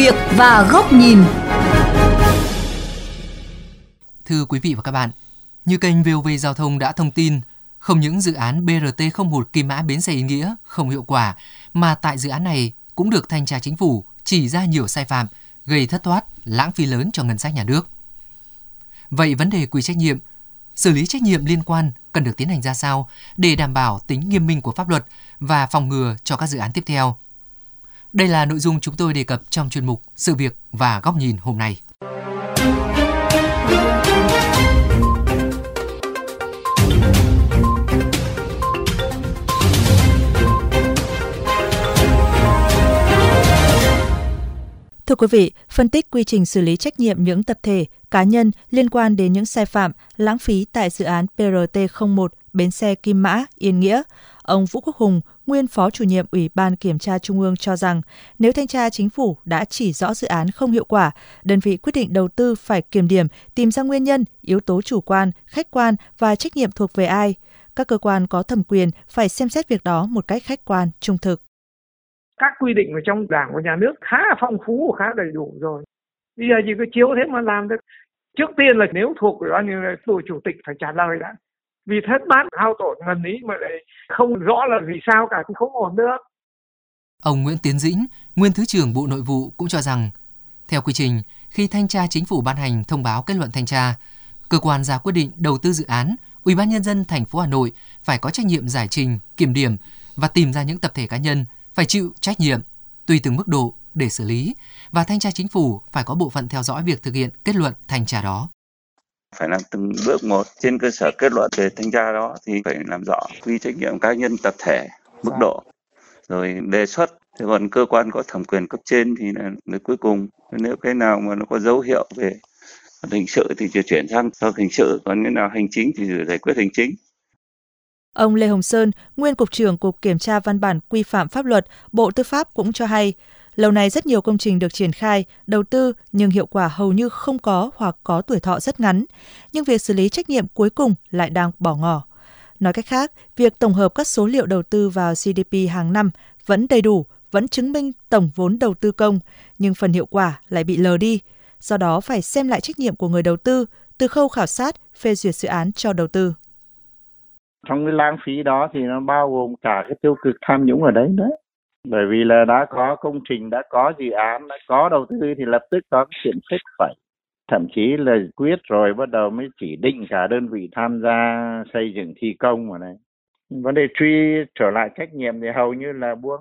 việc và góc nhìn. Thưa quý vị và các bạn, như kênh VOV Giao thông đã thông tin, không những dự án BRT01 Kim Mã Bến Xe ý nghĩa không hiệu quả, mà tại dự án này cũng được thanh tra chính phủ chỉ ra nhiều sai phạm, gây thất thoát, lãng phí lớn cho ngân sách nhà nước. Vậy vấn đề quy trách nhiệm, xử lý trách nhiệm liên quan cần được tiến hành ra sao để đảm bảo tính nghiêm minh của pháp luật và phòng ngừa cho các dự án tiếp theo? Đây là nội dung chúng tôi đề cập trong chuyên mục Sự việc và góc nhìn hôm nay. Thưa quý vị, phân tích quy trình xử lý trách nhiệm những tập thể, cá nhân liên quan đến những sai phạm, lãng phí tại dự án PRT01 Bến xe Kim Mã, Yên Nghĩa, ông Vũ Quốc Hùng, nguyên phó chủ nhiệm Ủy ban Kiểm tra Trung ương cho rằng nếu thanh tra chính phủ đã chỉ rõ dự án không hiệu quả, đơn vị quyết định đầu tư phải kiểm điểm, tìm ra nguyên nhân, yếu tố chủ quan, khách quan và trách nhiệm thuộc về ai. Các cơ quan có thẩm quyền phải xem xét việc đó một cách khách quan, trung thực. Các quy định ở trong đảng và nhà nước khá là phong phú khá đầy đủ rồi. Bây giờ chỉ có chiếu thế mà làm được. Trước tiên là nếu thuộc ủy ban như dân chủ tịch phải trả lời đã vì thất bát hao tổn ngần ý mà lại không rõ là vì sao cả thì không ổn nữa. Ông Nguyễn Tiến Dĩnh, nguyên Thứ trưởng Bộ Nội vụ cũng cho rằng, theo quy trình, khi thanh tra chính phủ ban hành thông báo kết luận thanh tra, cơ quan ra quyết định đầu tư dự án, Ủy ban nhân dân thành phố Hà Nội phải có trách nhiệm giải trình, kiểm điểm và tìm ra những tập thể cá nhân phải chịu trách nhiệm tùy từng mức độ để xử lý và thanh tra chính phủ phải có bộ phận theo dõi việc thực hiện kết luận thanh tra đó. Phải làm từng bước một. Trên cơ sở kết luận về thanh tra đó thì phải làm rõ quy trách nhiệm cá nhân tập thể, mức độ rồi đề xuất. Thế còn cơ quan có thẩm quyền cấp trên thì là người cuối cùng. Nếu cái nào mà nó có dấu hiệu về hình sự thì chuyển sang cho hình sự còn cái nào hành chính thì giải quyết hành chính. Ông Lê Hồng Sơn, nguyên cục trưởng Cục Kiểm tra Văn bản Quy phạm pháp luật, Bộ Tư pháp cũng cho hay, lâu nay rất nhiều công trình được triển khai, đầu tư nhưng hiệu quả hầu như không có hoặc có tuổi thọ rất ngắn, nhưng việc xử lý trách nhiệm cuối cùng lại đang bỏ ngỏ. Nói cách khác, việc tổng hợp các số liệu đầu tư vào GDP hàng năm vẫn đầy đủ, vẫn chứng minh tổng vốn đầu tư công, nhưng phần hiệu quả lại bị lờ đi. Do đó phải xem lại trách nhiệm của người đầu tư từ khâu khảo sát, phê duyệt dự án cho đầu tư trong cái lãng phí đó thì nó bao gồm cả cái tiêu cực tham nhũng ở đấy đấy bởi vì là đã có công trình đã có dự án đã có đầu tư thì lập tức có cái chuyện phết phẩy thậm chí là quyết rồi bắt đầu mới chỉ định cả đơn vị tham gia xây dựng thi công mà này. Vấn đề truy trở lại trách nhiệm thì hầu như là buông.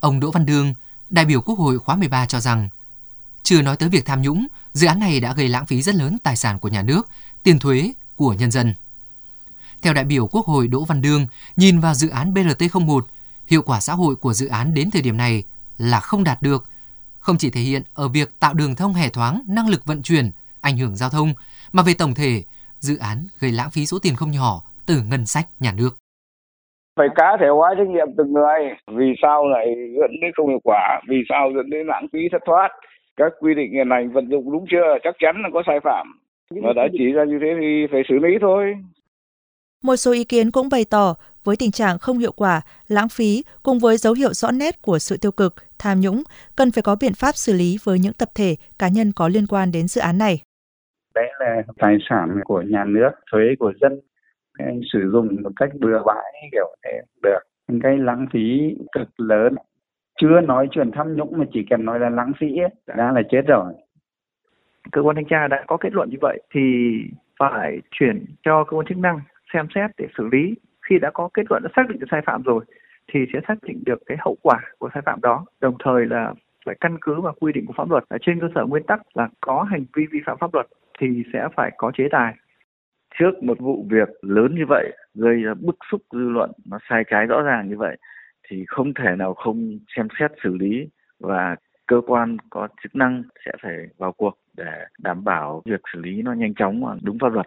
Ông Đỗ Văn Đương đại biểu Quốc hội khóa 13 cho rằng chưa nói tới việc tham nhũng, dự án này đã gây lãng phí rất lớn tài sản của nhà nước, tiền thuế của nhân dân. Theo đại biểu Quốc hội Đỗ Văn Đương, nhìn vào dự án BRT01, hiệu quả xã hội của dự án đến thời điểm này là không đạt được, không chỉ thể hiện ở việc tạo đường thông hề thoáng, năng lực vận chuyển, ảnh hưởng giao thông, mà về tổng thể, dự án gây lãng phí số tiền không nhỏ từ ngân sách nhà nước. Phải cá thể hóa trách nhiệm từng người, vì sao lại dẫn đến không hiệu quả, vì sao dẫn đến lãng phí thất thoát. Các quy định hiện hành vận dụng đúng chưa, chắc chắn là có sai phạm. Và đã chỉ ra như thế thì phải xử lý thôi. Một số ý kiến cũng bày tỏ với tình trạng không hiệu quả, lãng phí cùng với dấu hiệu rõ nét của sự tiêu cực, tham nhũng, cần phải có biện pháp xử lý với những tập thể, cá nhân có liên quan đến dự án này. Đấy là tài sản của nhà nước, thuế của dân, cái sử dụng một cách bừa bãi kiểu thế được. Cái lãng phí cực lớn, chưa nói chuyện tham nhũng mà chỉ cần nói là lãng phí ấy, đã là chết rồi. Cơ quan thanh tra đã có kết luận như vậy thì phải chuyển cho cơ quan chức năng xem xét để xử lý. Khi đã có kết luận, đã xác định được sai phạm rồi, thì sẽ xác định được cái hậu quả của sai phạm đó. Đồng thời là phải căn cứ vào quy định của pháp luật. Là trên cơ sở nguyên tắc là có hành vi vi phạm pháp luật thì sẽ phải có chế tài. Trước một vụ việc lớn như vậy, gây ra bức xúc dư luận, nó sai trái rõ ràng như vậy, thì không thể nào không xem xét xử lý và cơ quan có chức năng sẽ phải vào cuộc để đảm bảo việc xử lý nó nhanh chóng và đúng pháp luật.